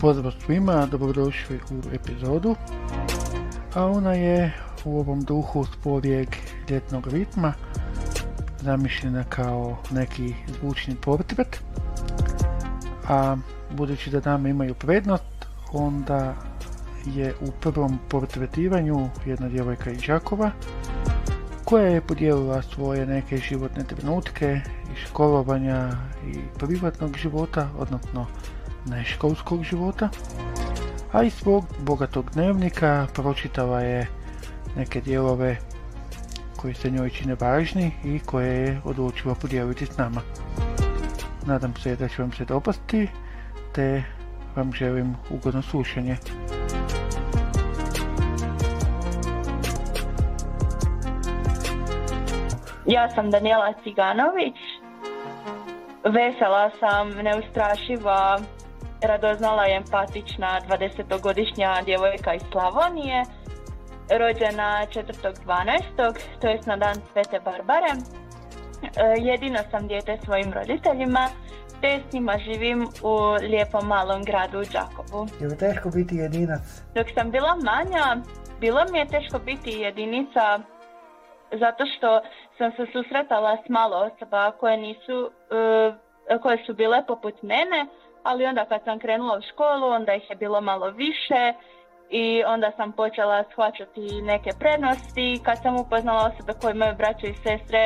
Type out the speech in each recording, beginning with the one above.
Pozdrav svima, dobrodošli u epizodu. A ona je u ovom duhu sporijeg ljetnog ritma, zamišljena kao neki zvučni portret. A budući da dame imaju prednost, onda je u prvom portretiranju jedna djevojka iz Žakova, koja je podijelila svoje neke životne trenutke i školovanja i privatnog života, odnosno neškolskog života, a iz svog bogatog dnevnika pročitala je neke dijelove koji se njoj čine važni i koje je odlučila podijeliti s nama. Nadam se da će vam se dopasti, te vam želim ugodno slušanje. Ja sam Daniela Ciganović, vesela sam, neustrašiva, radoznala i empatična 20-godišnja djevojka iz Slavonije, rođena 4.12. to jest na dan Svete Barbare. E, jedino sam dijete svojim roditeljima, te s njima živim u lijepom malom gradu u Đakovu. Je li teško biti jedinac? Dok sam bila manja, bilo mi je teško biti jedinica zato što sam se susretala s malo osoba koje nisu, e, koje su bile poput mene, ali onda kad sam krenula u školu, onda ih je bilo malo više i onda sam počela shvaćati neke prednosti. Kad sam upoznala osobe koje imaju braće i sestre,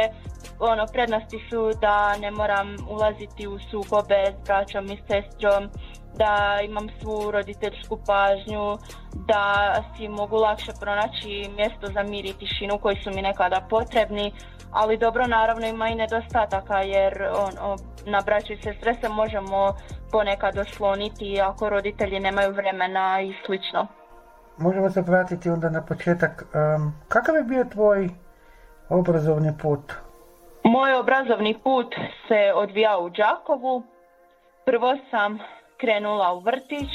ono, prednosti su da ne moram ulaziti u sukobe s braćom i sestrom, da imam svu roditeljsku pažnju, da si mogu lakše pronaći mjesto za mir i tišinu koji su mi nekada potrebni, ali dobro naravno ima i nedostataka jer on, na braću i sestre se možemo ponekad osloniti ako roditelji nemaju vremena i slično. Možemo se vratiti onda na početak. kakav je bio tvoj obrazovni put? Moj obrazovni put se odvijao u Đakovu. Prvo sam krenula u vrtić,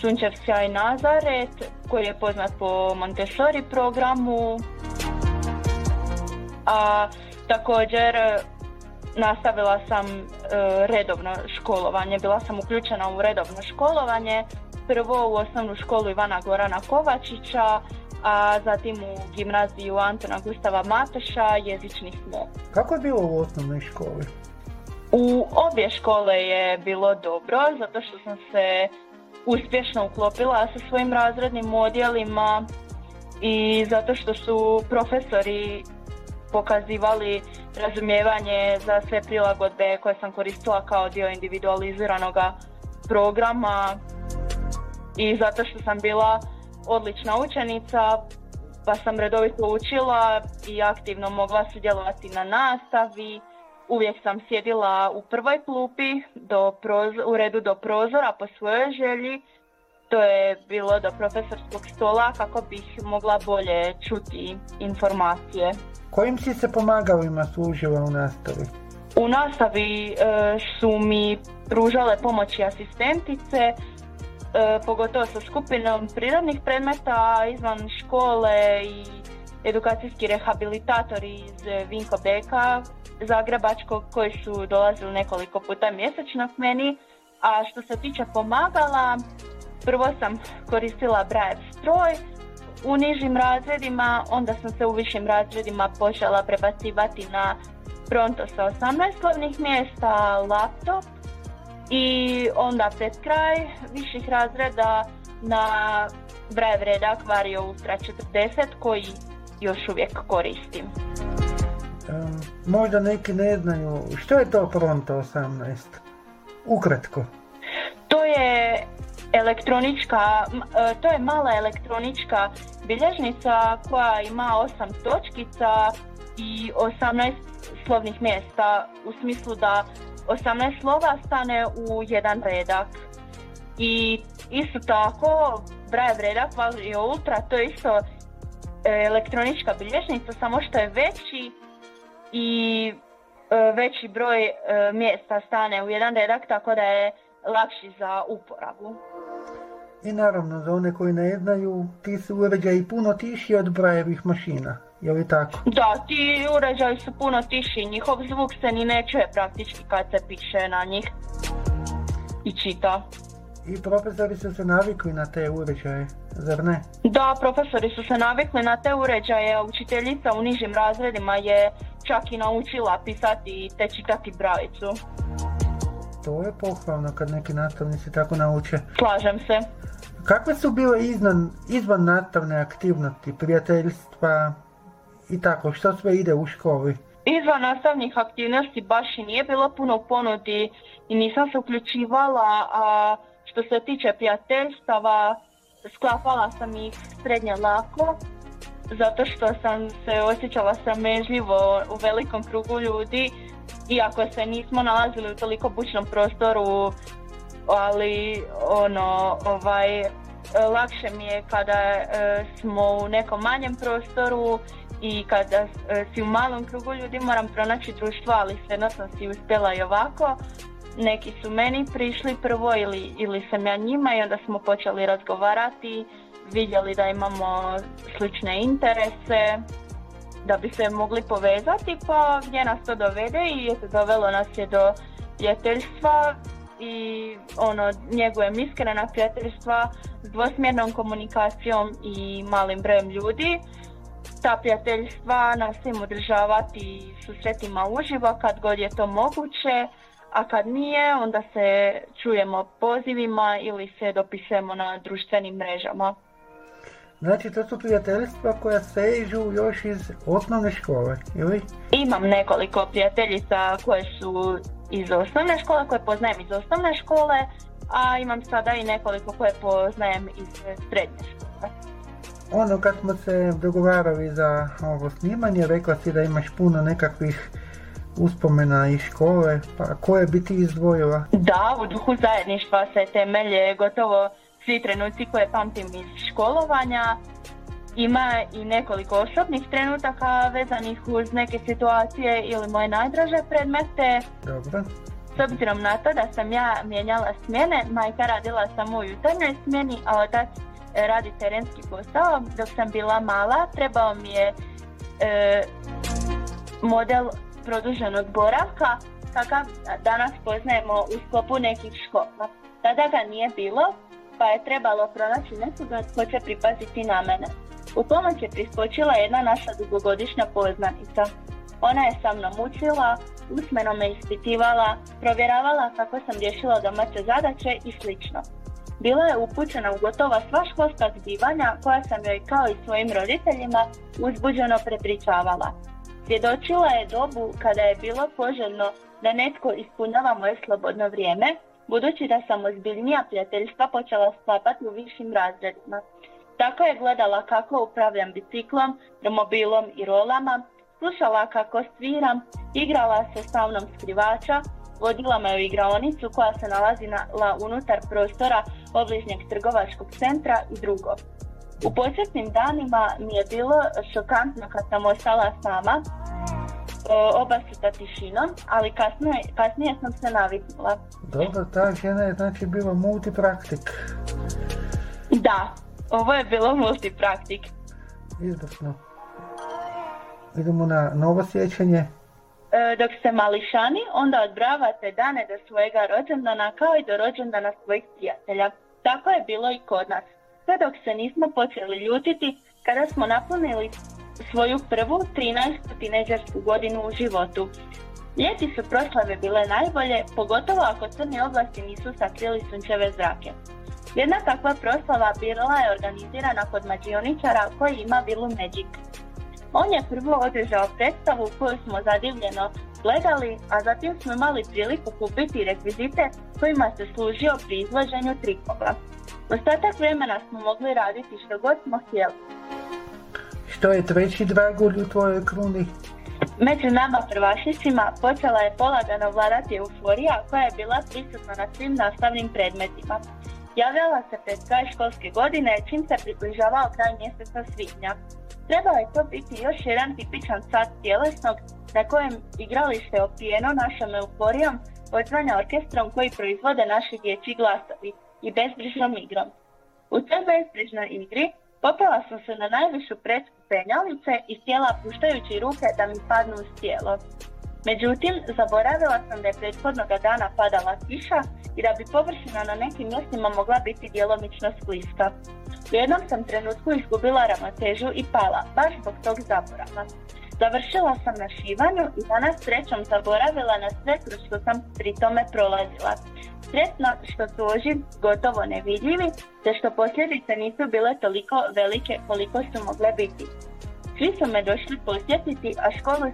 Sunčev sjaj Nazaret, koji je poznat po Montessori programu. A također nastavila sam e, redovno školovanje, bila sam uključena u redovno školovanje, prvo u osnovnu školu Ivana Gorana Kovačića, a zatim u gimnaziju Antona Gustava Mateša, jezični smo. Kako je bilo u osnovnoj školi? U obje škole je bilo dobro, zato što sam se uspješno uklopila sa svojim razrednim odjelima i zato što su profesori pokazivali razumijevanje za sve prilagodbe koje sam koristila kao dio individualiziranog programa i zato što sam bila odlična učenica pa sam redovito učila i aktivno mogla sudjelovati na nastavi. Uvijek sam sjedila u prvoj klupi do u redu do prozora po svojoj želji. To je bilo do profesorskog stola kako bih mogla bolje čuti informacije. Kojim si se pomagalima služila u nastavi? U nastavi e, su mi pružale pomoći asistentice, e, pogotovo sa skupinom prirodnih predmeta izvan škole i edukacijski rehabilitatori iz Vinko Beka Zagrebačkog koji su dolazili nekoliko puta mjesečno k meni. A što se tiče pomagala, prvo sam koristila Brajev stroj, u nižim razredima, onda sam se u višim razredima počela prebacivati na Pronto sa 18 slovnih mjesta, laptop i onda pred kraj viših razreda na Brajev redak Vario Ultra 40 koji još uvijek koristim. Možda neki ne znaju, što je to Pronto 18? Ukratko. To je elektronička, e, to je mala elektronička bilježnica koja ima osam točkica i 18 slovnih mjesta u smislu da 18 slova stane u jedan redak. I isto tako Brajev redak je Ultra, to je isto e, elektronička bilježnica, samo što je veći i e, veći broj mjesta stane u jedan redak, tako da je lakši za uporabu. I naravno, za one koji ne znaju, ti su uređaji puno tiši od brajevih mašina, je li tako? Da, ti uređaji su puno tiši, njihov zvuk se ni ne čuje praktički kad se piše na njih i čita. I profesori su se navikli na te uređaje, zar ne? Da, profesori su se navikli na te uređaje, a učiteljica u nižim razredima je čak i naučila pisati te čitati brajicu. To je pohvalno kad neki nastavnici tako nauče. Slažem se. Kakve su bile izvan, izvan nastavne aktivnosti, prijateljstva i tako, što sve ide u školi? Izvan nastavnih aktivnosti baš i nije bilo puno ponudi i nisam se uključivala, a što se tiče prijateljstava, sklapala sam ih srednje lako, zato što sam se osjećala samežljivo u velikom krugu ljudi, iako se nismo nalazili u toliko bučnom prostoru, ali ono, ovaj, lakše mi je kada e, smo u nekom manjem prostoru i kada e, si u malom krugu ljudi moram pronaći društvo, ali svejedno sam si uspjela i ovako neki su meni prišli prvo ili, ili sam ja njima i onda smo počeli razgovarati, vidjeli da imamo slične interese, da bi se mogli povezati, pa gdje nas to dovede i eto, dovelo nas je do prijateljstva i ono, njegujem iskrena prijateljstva s dvosmjernom komunikacijom i malim brojem ljudi. Ta prijateljstva nastavim održavati susretima uživo kad god je to moguće a kad nije onda se čujemo pozivima ili se dopisujemo na društvenim mrežama. Znači to su prijateljstva koja sežu još iz osnovne škole, ili? Imam nekoliko prijateljica koje su iz osnovne škole, koje poznajem iz osnovne škole, a imam sada i nekoliko koje poznajem iz srednje škole. Ono kad smo se dogovarali za ovo snimanje, rekla si da imaš puno nekakvih uspomena iz škole, pa koje bi ti izdvojila? Da, u duhu zajedništva se temelje gotovo svi trenuci koje pamtim iz školovanja. Ima i nekoliko osobnih trenutaka vezanih uz neke situacije ili moje najdraže predmete. Dobro. S obzirom na to da sam ja mijenjala smjene, majka radila samo u jutarnjoj smjeni, a otac radi terenski posao. Dok sam bila mala, trebao mi je e, model produženog boravka kakav danas poznajemo u sklopu nekih škola. Tada ga nije bilo, pa je trebalo pronaći nekoga tko će pripaziti na mene. U pomoć je priskočila jedna naša dugogodišnja poznanica. Ona je sa mnom učila, usmeno me ispitivala, provjeravala kako sam rješila domaće zadaće i slično. Bila je upućena u gotovo sva školska zbivanja koja sam joj kao i svojim roditeljima uzbuđeno prepričavala. Svjedočila je dobu kada je bilo poželjno da netko ispunjava moje slobodno vrijeme, budući da sam ozbiljnija prijateljstva počela sklapati u višim razredima. Tako je gledala kako upravljam biciklom, romobilom i rolama, slušala kako sviram, igrala se sa mnom skrivača, vodila me u igraonicu koja se nalazila unutar prostora obližnjeg trgovačkog centra i drugo. U početnim danima mi je bilo šokantno kad sam ostala sama, oba sa tišinom, ali kasnije, kasnije sam se naviknula. Dobro, ta žena je znači bila multipraktik. Da, ovo je bilo multipraktik. Izvrsno. Idemo na novo sjećanje. E, dok ste mališani, onda odbravate dane do svojega rođendana kao i do rođendana svojih prijatelja. Tako je bilo i kod nas sve dok se nismo počeli ljutiti kada smo napunili svoju prvu 13. tineđersku godinu u životu. Ljeti su proslave bile najbolje, pogotovo ako crni oblasti nisu sakrili sunčeve zrake. Jedna takva proslava bila je organizirana kod mađioničara koji ima vilu Magic. On je prvo održao predstavu koju smo zadivljeno gledali, a zatim smo imali priliku kupiti rekvizite kojima se služio pri izvoženju trikova. Ostatak vremena smo mogli raditi što god smo htjeli. Što je treći dragulj u tvojoj kruni? Među nama prvašnicima počela je polagano vladati euforija koja je bila prisutna na svim nastavnim predmetima. Javljala se pred kraj školske godine čim se približavao kraj mjeseca svibnja. Trebao je to biti još jedan tipičan sat tjelesnog na kojem igralište opijeno našom euforijom odzvanja orkestrom koji proizvode naši dječji glasovi i bezbrižnom igrom. U toj bezbrižnoj igri popela sam se na najvišu prečku penjalice i sjela puštajući ruke da mi padnu uz tijelo. Međutim, zaboravila sam da je prethodnog dana padala kiša i da bi površina na nekim mjestima mogla biti djelomično skliska. U jednom sam trenutku izgubila ravnotežu i pala, baš zbog tog zaborava. Završila sam na šivanju i danas srećom zaboravila na sve kroz što sam pri tome prolazila. Sretno što su oži gotovo nevidljivi, te što posljedice nisu bile toliko velike koliko su mogle biti. Svi su me došli posjetiti, a školu,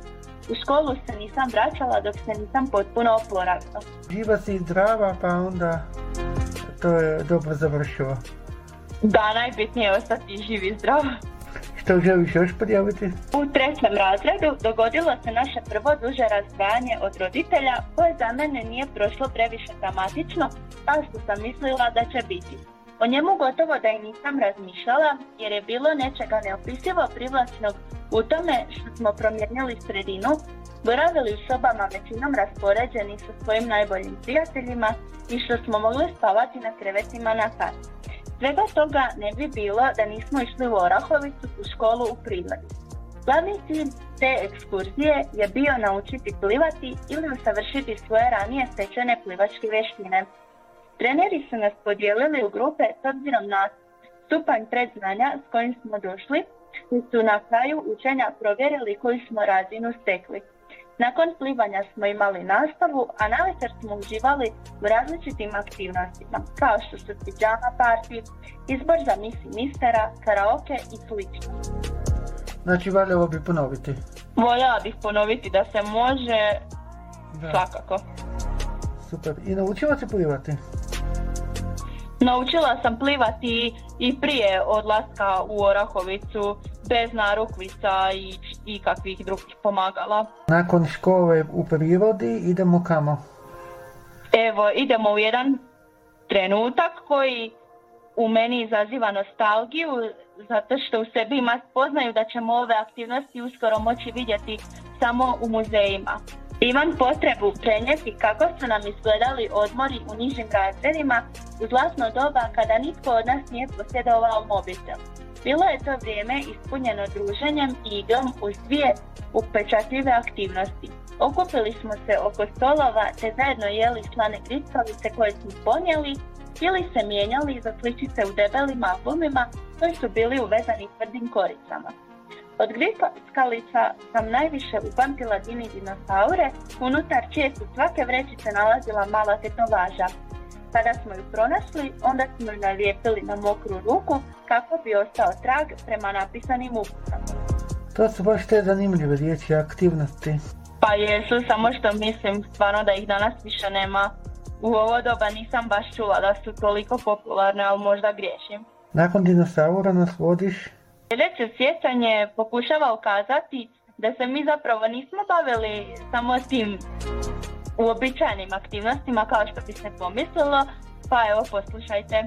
u školu se nisam vraćala dok se nisam potpuno oporavila. Živa si zdrava, pa onda to je dobro završilo. Da, najbitnije je ostati živi i zdrav. Što želiš još podijeliti? U trećem razredu dogodilo se naše prvo duže razdvajanje od roditelja koje za mene nije prošlo previše dramatično kao što sam mislila da će biti. O njemu gotovo da i nisam razmišljala jer je bilo nečega neopisivo privlačnog u tome što smo promijenili sredinu, boravili u sobama većinom raspoređeni sa svojim najboljim prijateljima i što smo mogli spavati na krevetima na kat. Svega toga ne bi bilo da nismo išli u Orahovicu u školu u prirodi. Glavni cilj te ekskurzije je bio naučiti plivati ili usavršiti svoje ranije stečene plivačke vještine. Treneri su nas podijelili u grupe s obzirom na stupanj predznanja s kojim smo došli i su na kraju učenja provjerili koju smo razinu stekli. Nakon plivanja smo imali nastavu, a navečer smo uživali u različitim aktivnostima, kao što su pijama party, izbor za misi mistera, karaoke i sl. Znači, valjalo bi ponoviti. Voljela bih ponoviti da se može, da. svakako. Super. I naučila se plivati? Naučila sam plivati i prije odlaska u Orahovicu bez narukvica i, i kakvih drugih pomagala. Nakon škole u prirodi idemo kamo? Evo, idemo u jedan trenutak koji u meni izaziva nostalgiju zato što u sebi ima spoznaju da ćemo ove aktivnosti uskoro moći vidjeti samo u muzejima. Imam potrebu prenijeti kako su nam izgledali odmori u nižim razredima u zlatno doba kada nitko od nas nije posjedovao mobitel. Bilo je to vrijeme ispunjeno druženjem i igrom uz dvije upečatljive aktivnosti. Okupili smo se oko stolova te zajedno jeli slane gricalice koje smo ponijeli ili se mijenjali za sličice u debelim albumima koji su bili uvezani tvrdim koricama. Od grickalica sam najviše upamtila dini dinosaure, unutar čije su svake vrećice nalazila mala tetovaža, kada smo ju pronašli, onda smo ju nalijepili na mokru ruku kako bi ostao trag prema napisanim uputama. To su baš te zanimljive riječi aktivnosti. Pa jesu, samo što mislim stvarno da ih danas više nema. U ovo doba nisam baš čula da su toliko popularne, ali možda griješim. Nakon dinosaura nas vodiš? Sljedeće sjećanje pokušava ukazati da se mi zapravo nismo bavili samo tim uobičajenim aktivnostima kao što bi se pomislilo, pa evo poslušajte.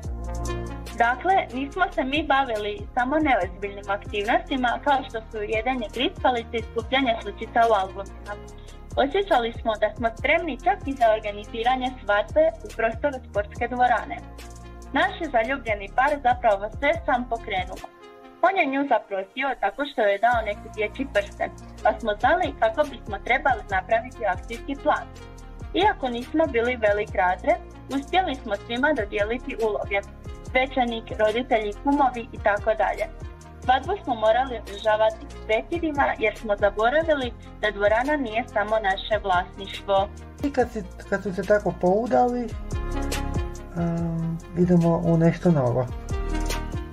Dakle, nismo se mi bavili samo neozbiljnim aktivnostima kao što su jedenje griskalice i skupljanje sličica u albumima. Osjećali smo da smo spremni čak i za organiziranje svadbe u prostoru sportske dvorane. Naš je zaljubljeni par zapravo sve sam pokrenuo. On je nju zaprosio tako što je dao neki dječji prsten, pa smo znali kako bismo trebali napraviti akcijski plan. Iako nismo bili velik razred, uspjeli smo svima dodijeliti uloge, svećanik, roditelji, kumovi i tako dalje. Svadbu smo morali održavati s prekidima jer smo zaboravili da dvorana nije samo naše vlasništvo. I kad, si, su se tako poudali, um, idemo u nešto novo.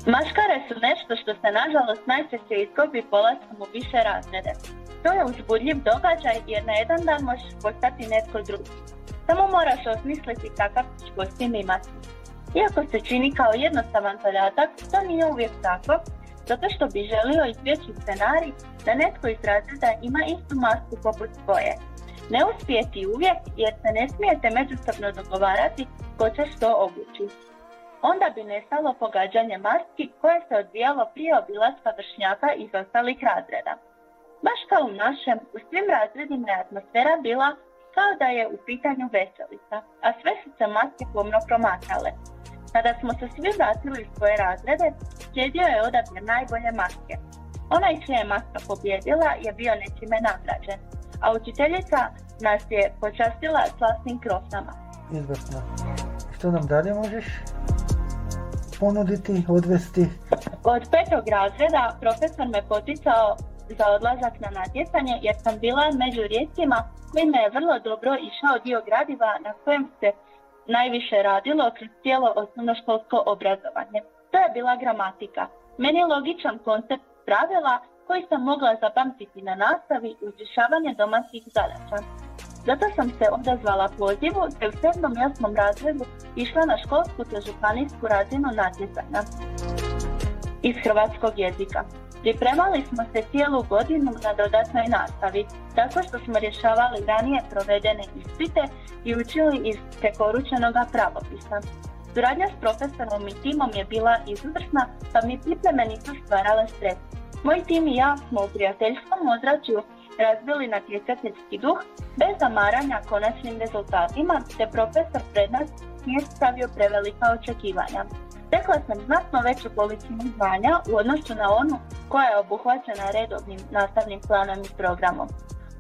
Maškare su nešto što se nažalost najčešće izgubi polaskom u više razrede. To je uzbudljiv događaj jer na jedan dan možeš postati netko drugi. Samo moraš osmisliti kakav ćeš kostim imati. Iako se čini kao jednostavan zadatak, to nije uvijek tako, zato što bi želio izbjeći scenarij da netko iz razreda ima istu masku poput svoje. Ne uspijeti uvijek jer se ne smijete međusobno dogovarati ko će što obući. Onda bi nestalo pogađanje maski koje se odvijalo prije obilaska vršnjaka iz ostalih razreda. Baš kao u našem, u svim razredima je atmosfera bila kao da je u pitanju veselica, a sve su se maske pomno promatrale. Kada smo se svi vratili u svoje razrede, slijedio je odabir najbolje maske. Onaj čija je maska pobjedila je bio nečime nagrađen, a učiteljica nas je počastila slasnim krosama. Izvrsno. Što nam dalje možeš ponuditi, odvesti? Od petog razreda profesor me poticao za odlazak na natjecanje jer sam bila među rijetkima kojima je vrlo dobro išao dio gradiva na kojem se najviše radilo kroz cijelo osnovnoškolsko obrazovanje. To je bila gramatika. Meni je logičan koncept pravila koji sam mogla zapamtiti na nastavi uz rješavanje domaćih zadaća. Zato sam se odazvala pozivu te u 7. i 8. razredu išla na školsku te županijsku razinu natjecanja iz hrvatskog jezika. Pripremali smo se cijelu godinu na dodatnoj nastavi, tako što smo rješavali ranije provedene ispite i učili iz preporučenog pravopisa. Suradnja s profesorom i timom je bila izvrsna, pa mi pripreme nisu stvarale stres. Moj tim i ja smo u prijateljskom ozračju razvili natjecateljski duh bez zamaranja konačnim rezultatima, te profesor pred nas nije stavio prevelika očekivanja. Tekla sam znatno veću količinu znanja u odnosu na onu koja je obuhvaćena redovnim nastavnim planom i programom.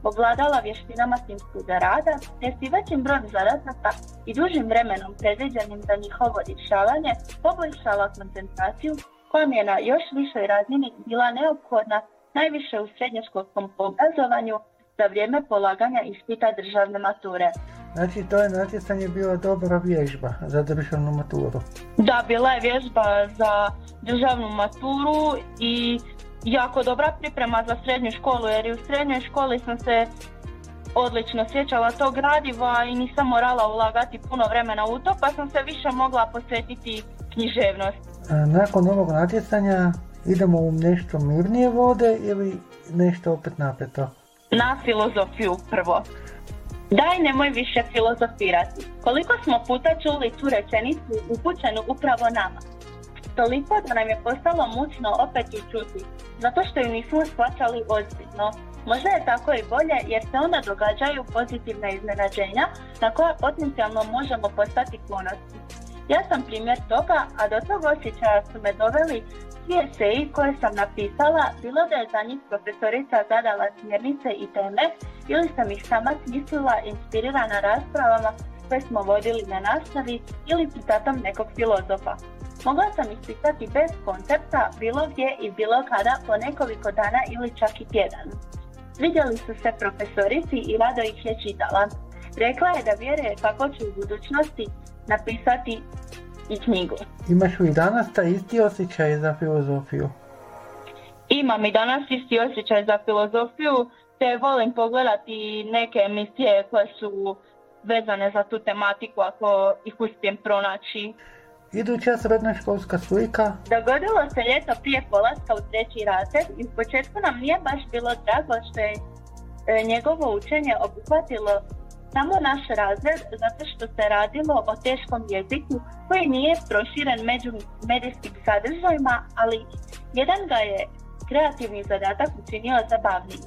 Ovladala vještinama timskog rada, te si većim brojem zadataka i dužim vremenom predviđenim za njihovo rješavanje poboljšala koncentraciju koja mi je na još višoj razini bila neophodna najviše u srednjoškolskom obrazovanju za vrijeme polaganja ispita državne mature. Znači to je natjecanje bila dobra vježba za državnu maturu. Da, bila je vježba za državnu maturu i jako dobra priprema za srednju školu jer i u srednjoj školi sam se odlično sjećala tog gradiva i nisam morala ulagati puno vremena u to pa sam se više mogla posvetiti književnosti. Nakon ovog natjecanja idemo u nešto mirnije vode ili nešto opet napeto? Na filozofiju prvo. Daj nemoj više filozofirati. Koliko smo puta čuli tu rečenicu upućenu upravo nama? Toliko da nam je postalo mučno opet ju čuti, zato što ju nismo shvaćali ozbiljno. Možda je tako i bolje jer se onda događaju pozitivna iznenađenja na koja potencijalno možemo postati ponosni. Ja sam primjer toga, a do tog osjećaja su me doveli svi eseji koje sam napisala, bilo da je za njih profesorica zadala smjernice i teme, ili sam ih sama smislila inspirirana raspravama koje smo vodili na nastavi ili citatom nekog filozofa. Mogla sam ih pisati bez koncepta, bilo gdje i bilo kada po nekoliko dana ili čak i tjedan. Svidjeli su se profesorici i rado ih je čitala. Rekla je da vjeruje kako će u budućnosti napisati i knjigu. Imaš li danas taj isti osjećaj za filozofiju? Imam i danas isti osjećaj za filozofiju, te volim pogledati neke emisije koje su vezane za tu tematiku ako ih uspijem pronaći. Iduća srednja školska slika. Dogodilo se ljeto prije polaska u treći razred i u početku nam nije baš bilo drago što je e, njegovo učenje obuhvatilo samo naš razred zato što se radilo o teškom jeziku koji nije proširen među medijskim sadržajima, ali jedan ga je kreativni zadatak učinio zabavnijim.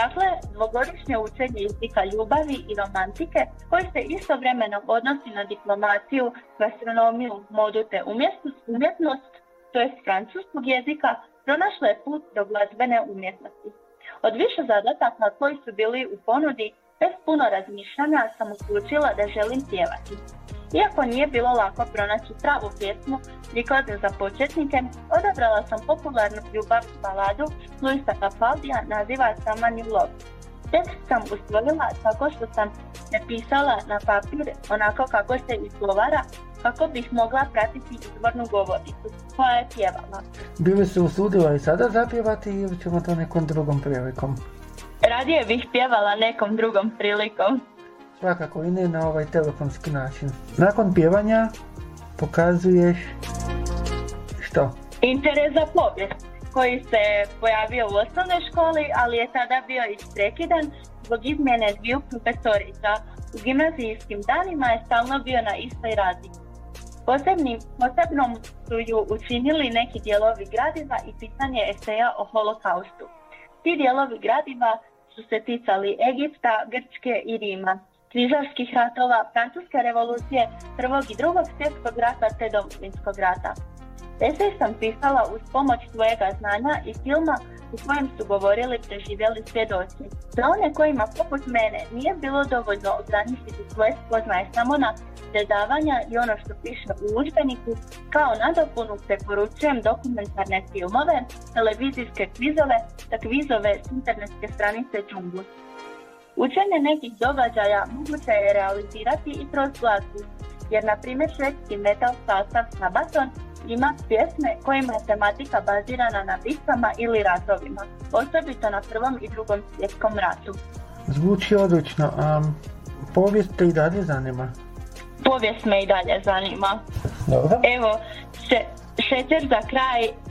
Dakle, dvogodišnje učenje jezika ljubavi i romantike koji se istovremeno odnosi na diplomaciju, gastronomiju, modu te umjetnost, to je francuskog jezika, pronašlo je put do glazbene umjetnosti. Od više zadataka koji su bili u ponudi, bez puno razmišljanja sam odlučila da želim pjevati. Iako nije bilo lako pronaći pravu pjesmu prikladnu za početnike, odabrala sam popularnu ljubav baladu Luisa Capaldija naziva Sama New Love. Tekst sam usvojila tako što sam napisala na papir onako kako se izgovara kako bih mogla pratiti izvornu govoricu koja je pjevala. Bili se usudila i sada zapjevati ili ćemo to nekom drugom prilikom? Radije bih pjevala nekom drugom prilikom. Svakako i ne na ovaj telefonski način. Nakon pjevanja pokazuješ što? Interes za povijest koji se pojavio u osnovnoj školi, ali je tada bio isprekidan zbog izmjene dviju profesorica. U gimnazijskim danima je stalno bio na istoj razini. Posebnim, posebnom su ju učinili neki dijelovi gradiva i pisanje eseja o holokaustu. Ti dijelovi gradiva su se ticali Egipta, Grčke i Rima. križarskih ratova, Francuske revolucije, prvog i drugog svjetskog rata te domovinskog rata. Esej sam pisala uz pomoć svojega znanja i filma u kojem su govorili preživjeli svjedoci. Za one kojima poput mene nije bilo dovoljno ograničiti svoje spoznaje samo na predavanja i ono što piše u udžbeniku, kao nadopunu preporučujem dokumentarne filmove, televizijske kvizove, te kvizove s internetske stranice Džunglu. Učenje nekih događaja moguće je realizirati i kroz glazbu, jer na primjer švedski metal sastav Sabaton ima pjesme kojima je tematika bazirana na bitkama ili ratovima, osobito na prvom i drugom svjetskom ratu. Zvuči odlično, a povijest te i dalje zanima? Povijest me i dalje zanima. Dobro. Evo, šećer za kraj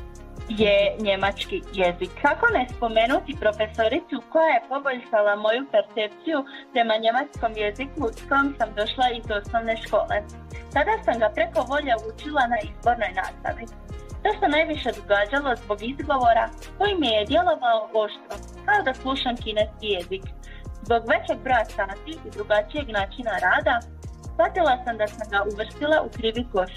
je njemački jezik. Kako ne spomenuti profesoricu koja je poboljšala moju percepciju prema njemačkom jeziku s kojom sam došla iz osnovne škole. Tada sam ga preko volja učila na izbornoj nastavi. To se najviše događalo zbog izgovora koji mi je djelovao oštro, kao da slušam kineski jezik. Zbog većeg broja sati i drugačijeg načina rada, shvatila sam da sam ga uvrstila u krivi koš.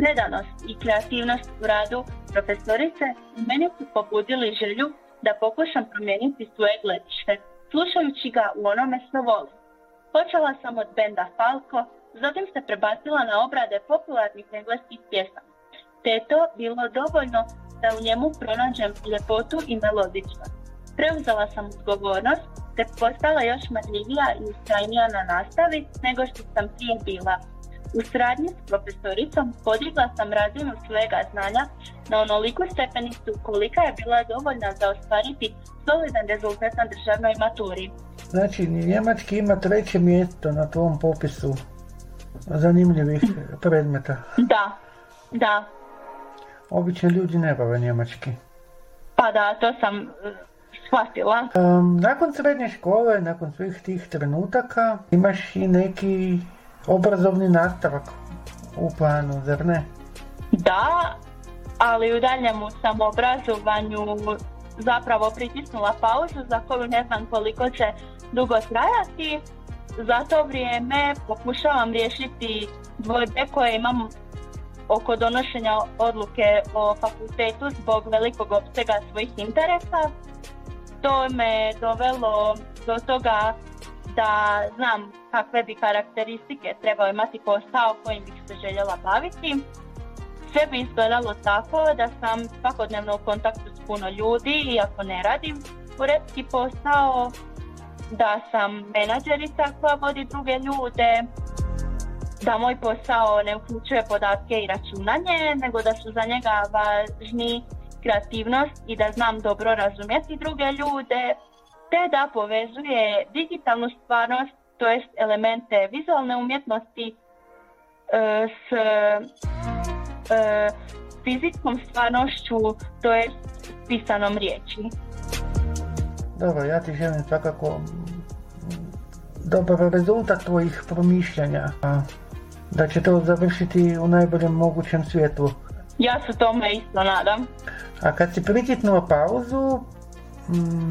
Predanost i kreativnost u radu profesorice u meni su pobudili želju da pokušam promijeniti svoje gledište, slušajući ga u onome što volim. Počela sam od benda Falco, zatim se prebacila na obrade popularnih engleskih pjesama, te je to bilo dovoljno da u njemu pronađem ljepotu i melodičnost. Preuzela sam odgovornost te postala još marljivija i ustrajnija na nastavi nego što sam prije bila. U sradnji s profesoricom podigla sam razinu svega znanja na onoliku stepenicu kolika je bila dovoljna za ostvariti solidan rezultat na državnoj maturi. Znači, njemački ima treće mjesto na tom popisu zanimljivih predmeta. Da, da. Obični ljudi ne bave njemački. Pa da, to sam uh, shvatila. nakon srednje škole, nakon svih tih trenutaka, imaš i neki obrazovni nastavak u planu, zar ne? Da, ali u daljnjemu obrazovanju zapravo pritisnula pauzu za koju ne znam koliko će dugo trajati za to vrijeme pokušavam riješiti dvojbe koje imam oko donošenja odluke o fakultetu zbog velikog opsega svojih interesa. To me dovelo do toga da znam kakve bi karakteristike trebao imati posao kojim bih se željela baviti. Sve bi izgledalo tako da sam svakodnevno u kontaktu s puno ljudi, iako ne radim uredski posao, da sam menadžerica koja vodi druge ljude, da moj posao ne uključuje podatke i računanje, nego da su za njega važni kreativnost i da znam dobro razumjeti druge ljude, te da povezuje digitalnu stvarnost, to jest elemente vizualne umjetnosti e, s e, fizičkom stvarnošću, to jest pisanom riječi. Dobro, ja ti želim svakako dobar rezultat tvojih promišljanja, da će to završiti u najboljem mogućem svijetu. Ja se tome isto nadam. A kad si pritisnuo pauzu,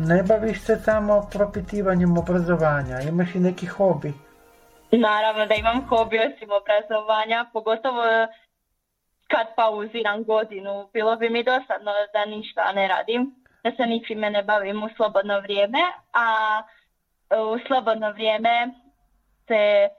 ne baviš se samo propitivanjem obrazovanja, imaš i neki hobi? Naravno da imam hobi osim obrazovanja, pogotovo kad pauziram godinu. Bilo bi mi dosadno da ništa ne radim da se ničime ne bavim u slobodno vrijeme, a e, u slobodno vrijeme se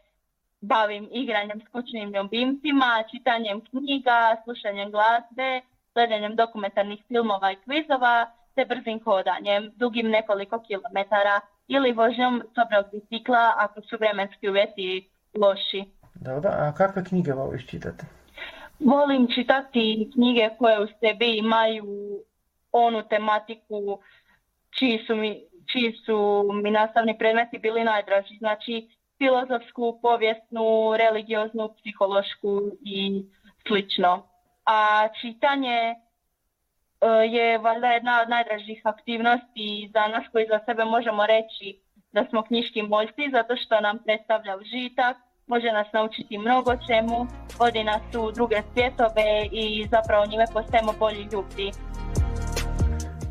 bavim igranjem s kućnim ljubimcima, čitanjem knjiga, slušanjem glazbe, gledanjem dokumentarnih filmova i kvizova, te brzim hodanjem, dugim nekoliko kilometara ili vožnjom dobrog bicikla ako su vremenski uvjeti loši. Dobro, a kakve knjige voliš čitati? Volim čitati knjige koje u sebi imaju onu tematiku čiji su mi, čiji su mi nastavni predmeti bili najdraži. Znači filozofsku, povijesnu, religioznu, psihološku i slično. A čitanje je valjda jedna od najdražih aktivnosti za nas koji za sebe možemo reći da smo knjiški moljci zato što nam predstavlja užitak, može nas naučiti mnogo čemu, vodi nas u druge svjetove i zapravo njime postajemo bolji ljudi.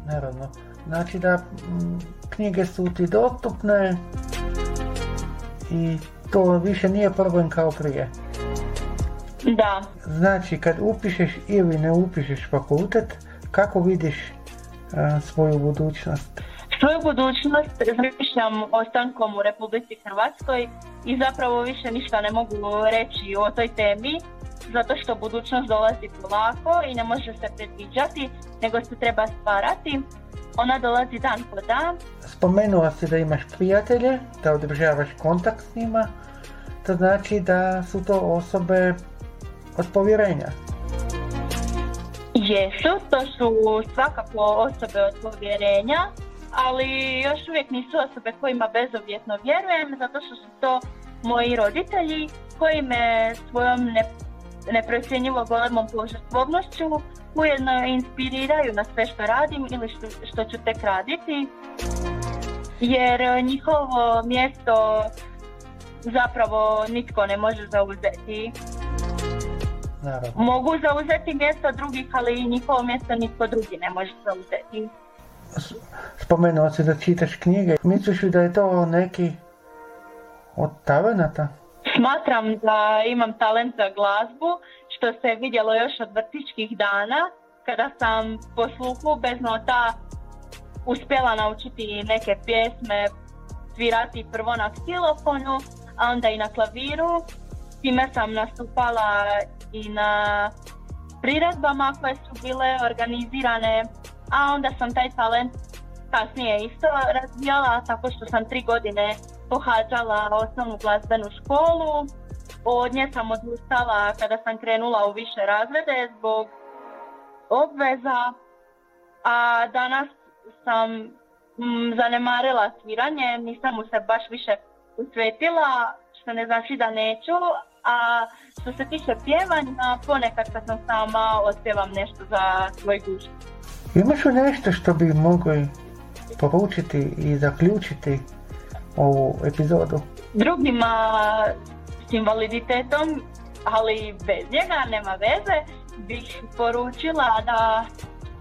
Naravno. Znači da knjige su ti dostupne i to više nije problem kao prije. Da. Znači, kad upišeš ili ne upišeš fakultet, kako vidiš svoju budućnost? Svoju budućnost zamišljam ostankom u Republici Hrvatskoj i zapravo više ništa ne mogu reći o toj temi zato što budućnost dolazi polako i ne može se predviđati, nego se treba stvarati. Ona dolazi dan po dan. Spomenula si da imaš prijatelje, da održavaš kontakt s njima. To znači da su to osobe od povjerenja. Jesu, to su svakako osobe od povjerenja, ali još uvijek nisu osobe kojima bezovjetno vjerujem, zato što su to moji roditelji koji me svojom ne, neprocjenjivo golemom požrtvovnošću ujedno inspiriraju na sve što radim ili što, što ću tek raditi. Jer njihovo mjesto zapravo nitko ne može zauzeti. Mogu zauzeti mjesto drugih, ali i njihovo mjesto nitko drugi ne može zauzeti. Spomenuo si da čitaš knjige. Misliš li da je to neki od talenata? Smatram da imam talent za glazbu, što se vidjelo još od vrtičkih dana, kada sam po sluhu bez nota uspjela naučiti neke pjesme, svirati prvo na ksilofonu, a onda i na klaviru. Time sam nastupala i na priredbama koje su bile organizirane, a onda sam taj talent kasnije isto razvijala tako što sam tri godine pohađala osnovnu glazbenu školu. Od nje sam odustala kada sam krenula u više razrede zbog obveza, a danas sam mm, zanemarila sviranje, nisam mu se baš više usvetila, što ne znači da neću, a što se tiče pjevanja, ponekad kad sam sama otpjevam nešto za svoj gušt. Imaš li nešto što bi mogli poručiti i zaključiti ovu epizodu? Drugima s invaliditetom, ali bez njega, nema veze, bih poručila da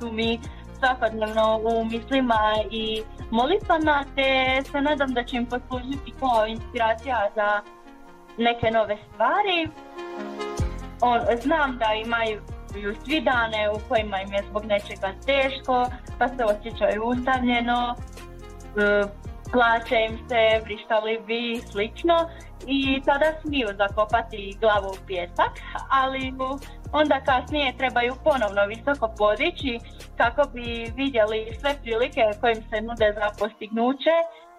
su mi svakodnevno u mislima i molitvama, te se nadam da će im poslužiti kao inspiracija za neke nove stvari. On, znam da imaju svi dane u kojima im je zbog nečega teško, pa se osjećaju ustavljeno, e, plaće im se, vrištali bi slično i tada smiju zakopati glavu u pjesak, ali onda kasnije trebaju ponovno visoko podići kako bi vidjeli sve prilike kojim se nude za postignuće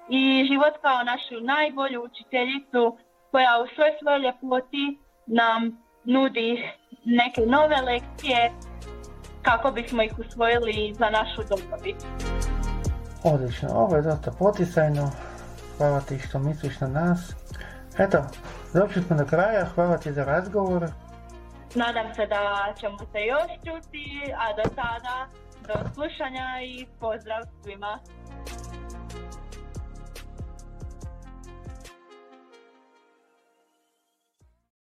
i život kao našu najbolju učiteljicu koja u svoj svojoj ljepoti nam nudi neke nove lekcije kako bismo ih usvojili za našu dobrobit. Odlično, ovo je dosta poticajno. Hvala ti što misliš na nas. Eto, došli smo do kraja, hvala ti za razgovor. Nadam se da ćemo se još čuti, a do tada do slušanja i pozdrav svima.